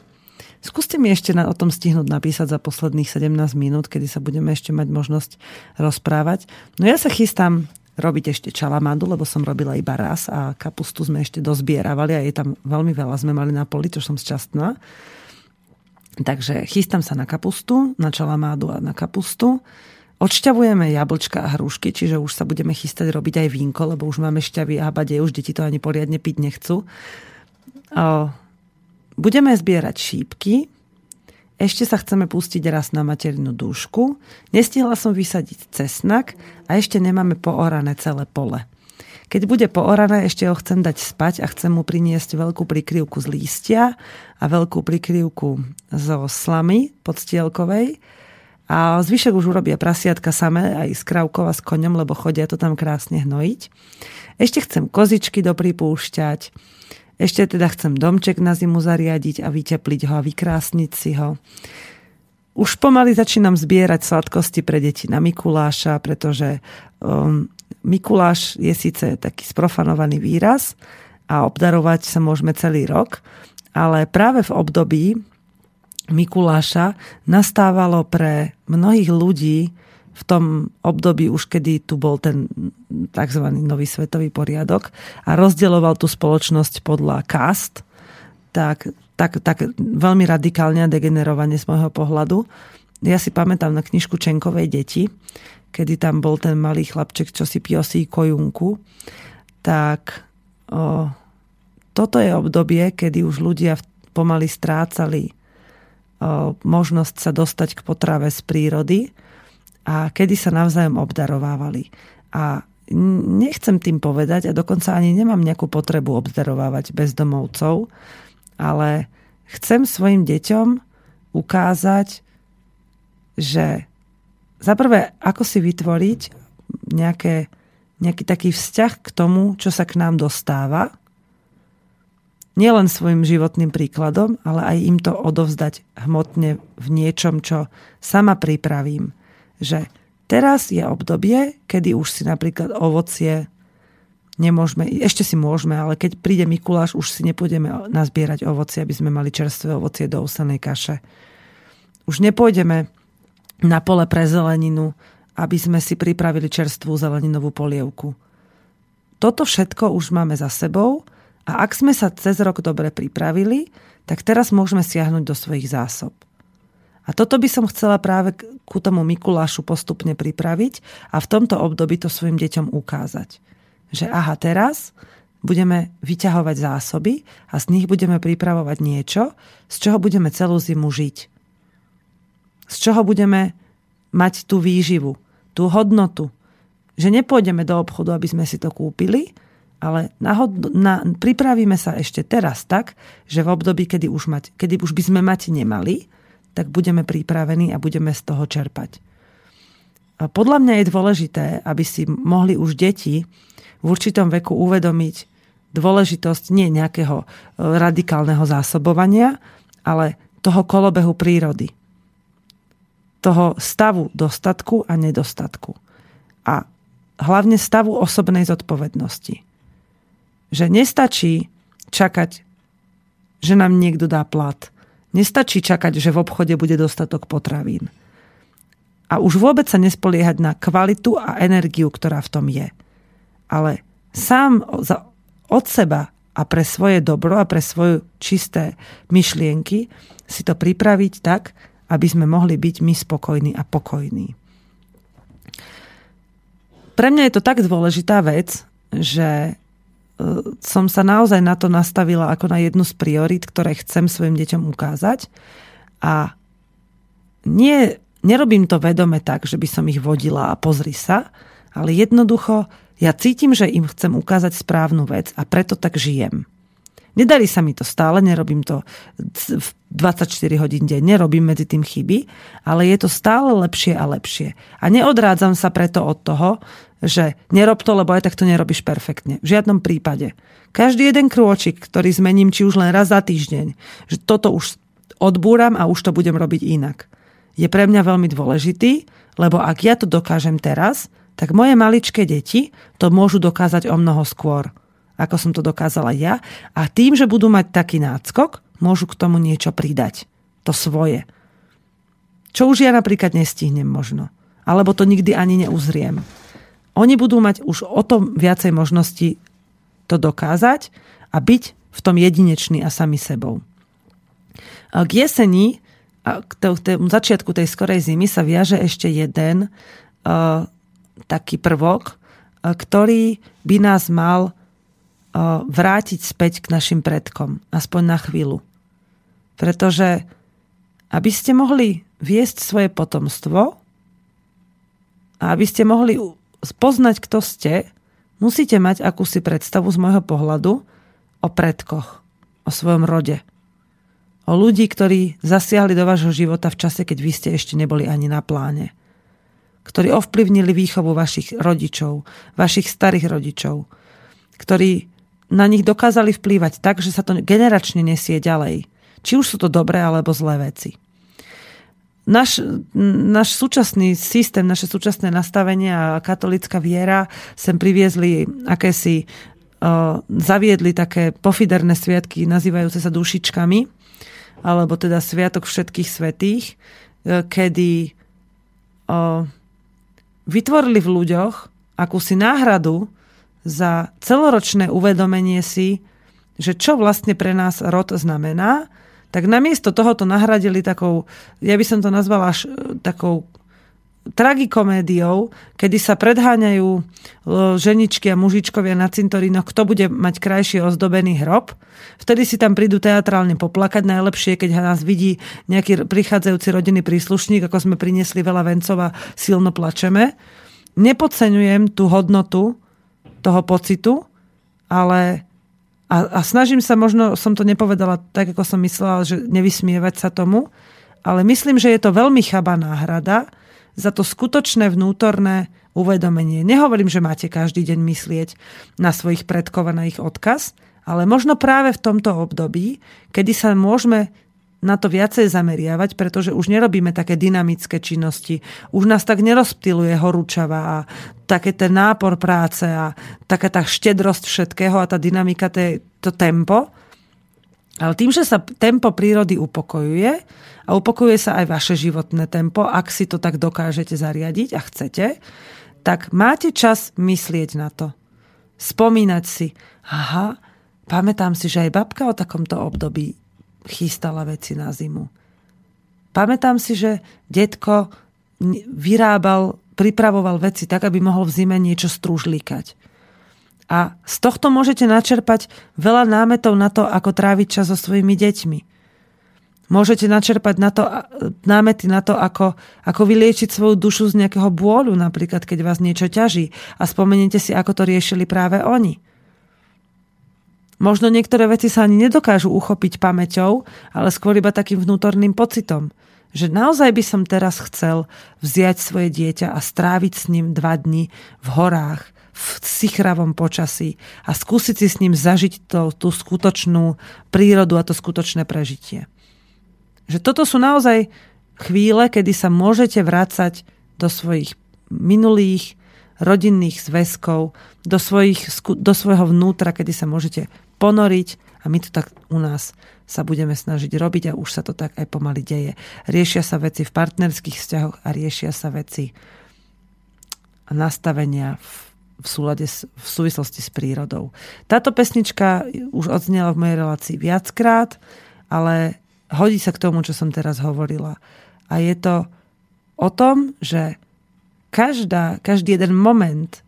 Skúste mi ešte na, o tom stihnúť napísať za posledných 17 minút, kedy sa budeme ešte mať možnosť rozprávať. No ja sa chystám robiť ešte čalamádu, lebo som robila iba raz a kapustu sme ešte dozbieravali a je tam veľmi veľa sme mali na poli, čo som šťastná. Takže chystám sa na kapustu, na čalamádu a na kapustu. Odšťavujeme jablčka a hrušky, čiže už sa budeme chystať robiť aj vínko, lebo už máme šťavy a bade, už deti to ani poriadne piť nechcú. Budeme zbierať šípky, ešte sa chceme pustiť raz na materinú dúšku. Nestihla som vysadiť cesnak a ešte nemáme poorané celé pole. Keď bude poorané, ešte ho chcem dať spať a chcem mu priniesť veľkú prikryvku z lístia a veľkú prikryvku zo slamy podstielkovej a zvyšok už urobia prasiatka samé, aj s krávkou a s koňom, lebo chodia to tam krásne hnojiť. Ešte chcem kozičky dopripúšťať. Ešte teda chcem domček na zimu zariadiť a vytepliť ho a vykrásniť si ho. Už pomaly začínam zbierať sladkosti pre deti na Mikuláša, pretože um, Mikuláš je síce taký sprofanovaný výraz a obdarovať sa môžeme celý rok, ale práve v období, Mikuláša nastávalo pre mnohých ľudí v tom období už, kedy tu bol ten tzv. nový svetový poriadok a rozdieloval tú spoločnosť podľa kast, tak, tak, tak veľmi radikálne a degenerovane z môjho pohľadu. Ja si pamätám na knižku Čenkovej deti, kedy tam bol ten malý chlapček, čo si piosí kojunku, tak o, toto je obdobie, kedy už ľudia pomaly strácali možnosť sa dostať k potrave z prírody a kedy sa navzájom obdarovávali. A nechcem tým povedať, a dokonca ani nemám nejakú potrebu obdarovávať bezdomovcov, ale chcem svojim deťom ukázať, že za prvé, ako si vytvoriť nejaké, nejaký taký vzťah k tomu, čo sa k nám dostáva, nielen svojim životným príkladom, ale aj im to odovzdať hmotne v niečom, čo sama pripravím. Že teraz je obdobie, kedy už si napríklad ovocie nemôžeme, ešte si môžeme, ale keď príde Mikuláš, už si nepôjdeme nazbierať ovocie, aby sme mali čerstvé ovocie do usenej kaše. Už nepôjdeme na pole pre zeleninu, aby sme si pripravili čerstvú zeleninovú polievku. Toto všetko už máme za sebou a ak sme sa cez rok dobre pripravili, tak teraz môžeme siahnuť do svojich zásob. A toto by som chcela práve ku tomu Mikulášu postupne pripraviť a v tomto období to svojim deťom ukázať. Že aha, teraz budeme vyťahovať zásoby a z nich budeme pripravovať niečo, z čoho budeme celú zimu žiť. Z čoho budeme mať tú výživu, tú hodnotu. Že nepôjdeme do obchodu, aby sme si to kúpili, ale nahod, na, pripravíme sa ešte teraz tak, že v období, kedy už, mať, kedy už by sme mať nemali, tak budeme pripravení a budeme z toho čerpať. A podľa mňa je dôležité, aby si mohli už deti v určitom veku uvedomiť dôležitosť nie nejakého e, radikálneho zásobovania, ale toho kolobehu prírody. Toho stavu dostatku a nedostatku. A hlavne stavu osobnej zodpovednosti. Že nestačí čakať, že nám niekto dá plat. Nestačí čakať, že v obchode bude dostatok potravín. A už vôbec sa nespoliehať na kvalitu a energiu, ktorá v tom je. Ale sám od seba a pre svoje dobro a pre svoje čisté myšlienky si to pripraviť tak, aby sme mohli byť my spokojní a pokojní. Pre mňa je to tak dôležitá vec, že som sa naozaj na to nastavila ako na jednu z priorit, ktoré chcem svojim deťom ukázať. A nie, nerobím to vedome tak, že by som ich vodila a pozri sa, ale jednoducho Ja cítim, že im chcem ukázať správnu vec a preto tak žijem. Nedarí sa mi to stále, nerobím to v 24 hodín denne, nerobím medzi tým chyby, ale je to stále lepšie a lepšie. A neodrádzam sa preto od toho, že nerob to, lebo aj tak to nerobíš perfektne. V žiadnom prípade. Každý jeden krôčik, ktorý zmením, či už len raz za týždeň, že toto už odbúram a už to budem robiť inak. Je pre mňa veľmi dôležitý, lebo ak ja to dokážem teraz, tak moje maličké deti to môžu dokázať o mnoho skôr ako som to dokázala ja. A tým, že budú mať taký náckok, môžu k tomu niečo pridať. To svoje. Čo už ja napríklad nestihnem možno. Alebo to nikdy ani neuzriem. Oni budú mať už o tom viacej možností to dokázať a byť v tom jedinečný a sami sebou. K jeseni k tomu začiatku tej skorej zimy sa viaže ešte jeden uh, taký prvok, uh, ktorý by nás mal vrátiť späť k našim predkom, aspoň na chvíľu. Pretože aby ste mohli viesť svoje potomstvo a aby ste mohli spoznať, kto ste, musíte mať akúsi predstavu z môjho pohľadu o predkoch, o svojom rode. O ľudí, ktorí zasiahli do vášho života v čase, keď vy ste ešte neboli ani na pláne. Ktorí ovplyvnili výchovu vašich rodičov, vašich starých rodičov. Ktorí na nich dokázali vplývať tak, že sa to generačne nesie ďalej. Či už sú to dobré alebo zlé veci. Náš, náš súčasný systém, naše súčasné nastavenie a katolická viera sem priviezli akési uh, zaviedli také pofiderné sviatky nazývajúce sa dušičkami, alebo teda Sviatok všetkých svetých, uh, kedy uh, vytvorili v ľuďoch akúsi náhradu za celoročné uvedomenie si, že čo vlastne pre nás rod znamená, tak namiesto toho to nahradili takou, ja by som to nazvala až e, takou tragikomédiou, kedy sa predháňajú e, ženičky a mužičkovia na cintorínoch, kto bude mať krajšie ozdobený hrob. Vtedy si tam prídu teatrálne poplakať. Najlepšie, keď nás vidí nejaký prichádzajúci rodinný príslušník, ako sme priniesli veľa vencov a silno plačeme. Nepodceňujem tú hodnotu toho pocitu, ale a, a snažím sa, možno som to nepovedala tak, ako som myslela, že nevysmievať sa tomu, ale myslím, že je to veľmi chabá náhrada za to skutočné vnútorné uvedomenie. Nehovorím, že máte každý deň myslieť na svojich predkov a na ich odkaz, ale možno práve v tomto období, kedy sa môžeme na to viacej zameriavať, pretože už nerobíme také dynamické činnosti. Už nás tak nerozptiluje horúčava a také ten nápor práce a taká tá štedrosť všetkého a tá dynamika, to, to tempo. Ale tým, že sa tempo prírody upokojuje a upokojuje sa aj vaše životné tempo, ak si to tak dokážete zariadiť a chcete, tak máte čas myslieť na to. Spomínať si, aha, pamätám si, že aj babka o takomto období chystala veci na zimu. Pamätám si, že detko vyrábal, pripravoval veci tak, aby mohol v zime niečo strúžlikať. A z tohto môžete načerpať veľa námetov na to, ako tráviť čas so svojimi deťmi. Môžete načerpať na to, námety na to, ako, ako vyliečiť svoju dušu z nejakého bôľu, napríklad keď vás niečo ťaží a spomeniete si, ako to riešili práve oni. Možno niektoré veci sa ani nedokážu uchopiť pamäťou, ale skôr iba takým vnútorným pocitom. Že naozaj by som teraz chcel vziať svoje dieťa a stráviť s ním dva dni v horách, v sichravom počasí a skúsiť si s ním zažiť to, tú skutočnú prírodu a to skutočné prežitie. Že toto sú naozaj chvíle, kedy sa môžete vrácať do svojich minulých rodinných zväzkov, do, svojich, do svojho vnútra, kedy sa môžete ponoriť a my to tak u nás sa budeme snažiť robiť a už sa to tak aj pomaly deje. Riešia sa veci v partnerských vzťahoch a riešia sa veci nastavenia v, v, súlade v súvislosti s prírodou. Táto pesnička už odznela v mojej relácii viackrát, ale hodí sa k tomu, čo som teraz hovorila. A je to o tom, že každá, každý jeden moment,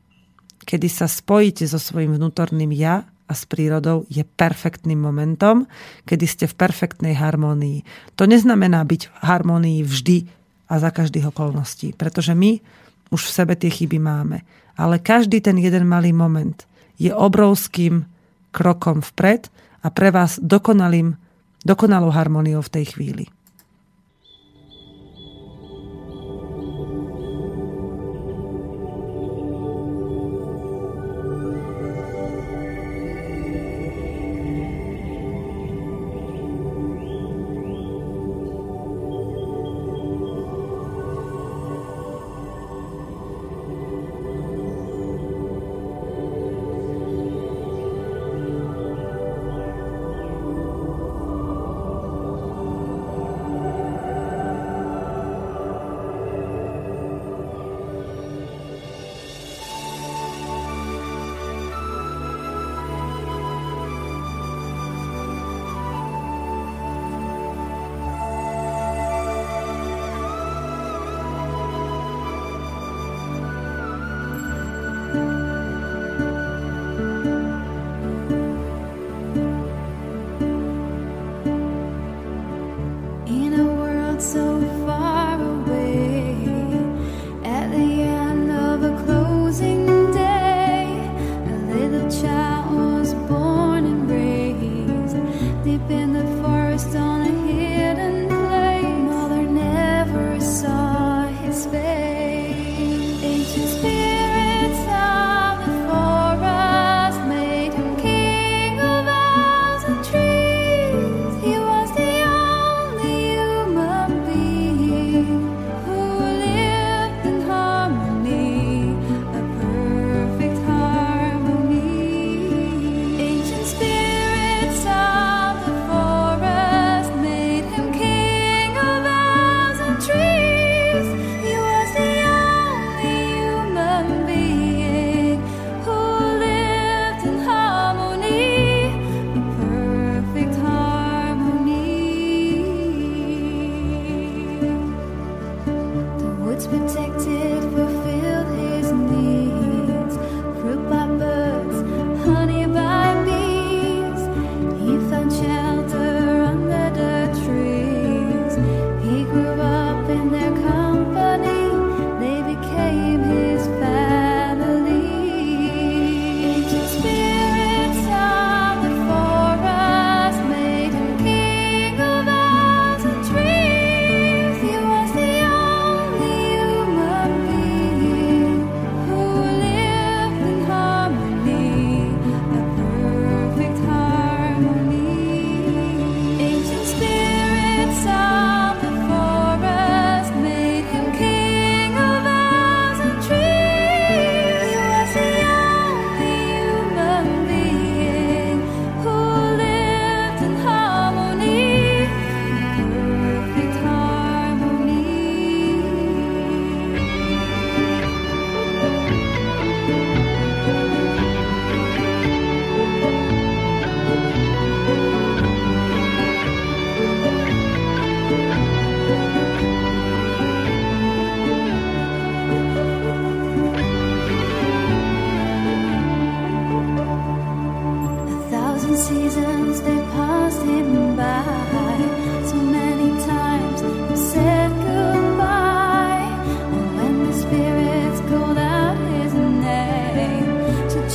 kedy sa spojíte so svojím vnútorným ja, a s prírodou je perfektným momentom, kedy ste v perfektnej harmónii. To neznamená byť v harmónii vždy a za každých okolností, pretože my už v sebe tie chyby máme. Ale každý ten jeden malý moment je obrovským krokom vpred a pre vás dokonalým, dokonalou harmóniou v tej chvíli.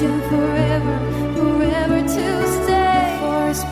you forever, forever to stay. For it's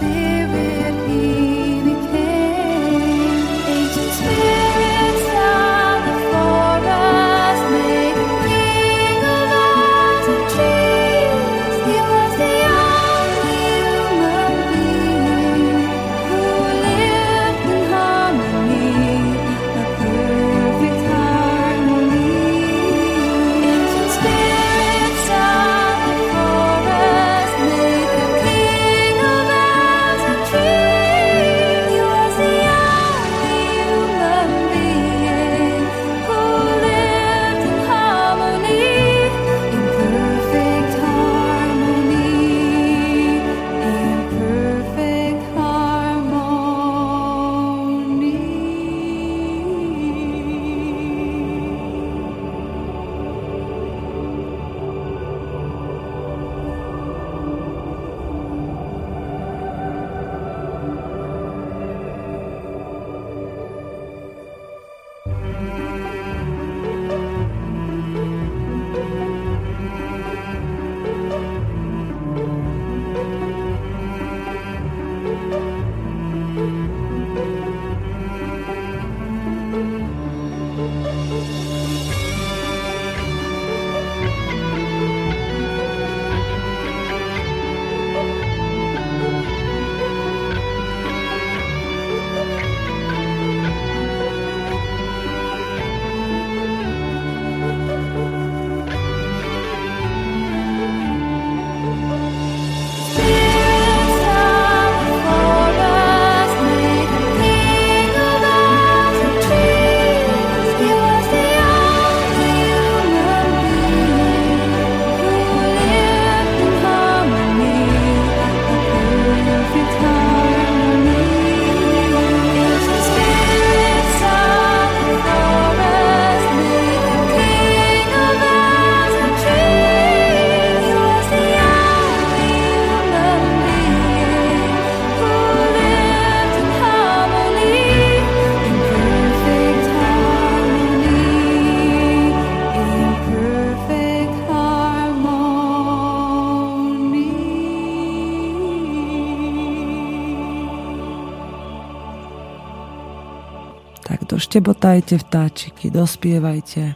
Tak doštebotajte vtáčiky, dospievajte,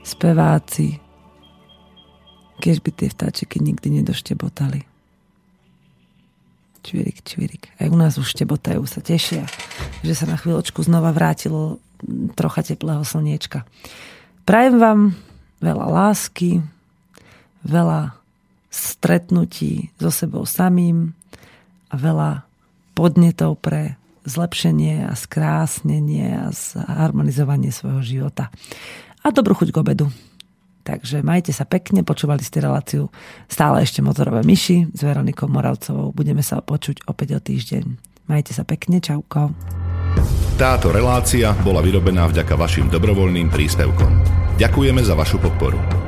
speváci, keď by tie vtáčiky nikdy nedoštebotali. Čvirik, čvirik. Aj u nás už štebotajú, sa tešia, že sa na chvíľočku znova vrátilo trocha teplého slniečka. Prajem vám veľa lásky, veľa stretnutí so sebou samým a veľa podnetov pre zlepšenie a skrásnenie a zharmonizovanie svojho života. A dobrú chuť k obedu. Takže majte sa pekne, počúvali ste reláciu stále ešte motorové myši s Veronikou Moravcovou. Budeme sa počuť opäť o týždeň. Majte sa pekne, čauko. Táto relácia bola vyrobená vďaka vašim dobrovoľným príspevkom. Ďakujeme za vašu podporu.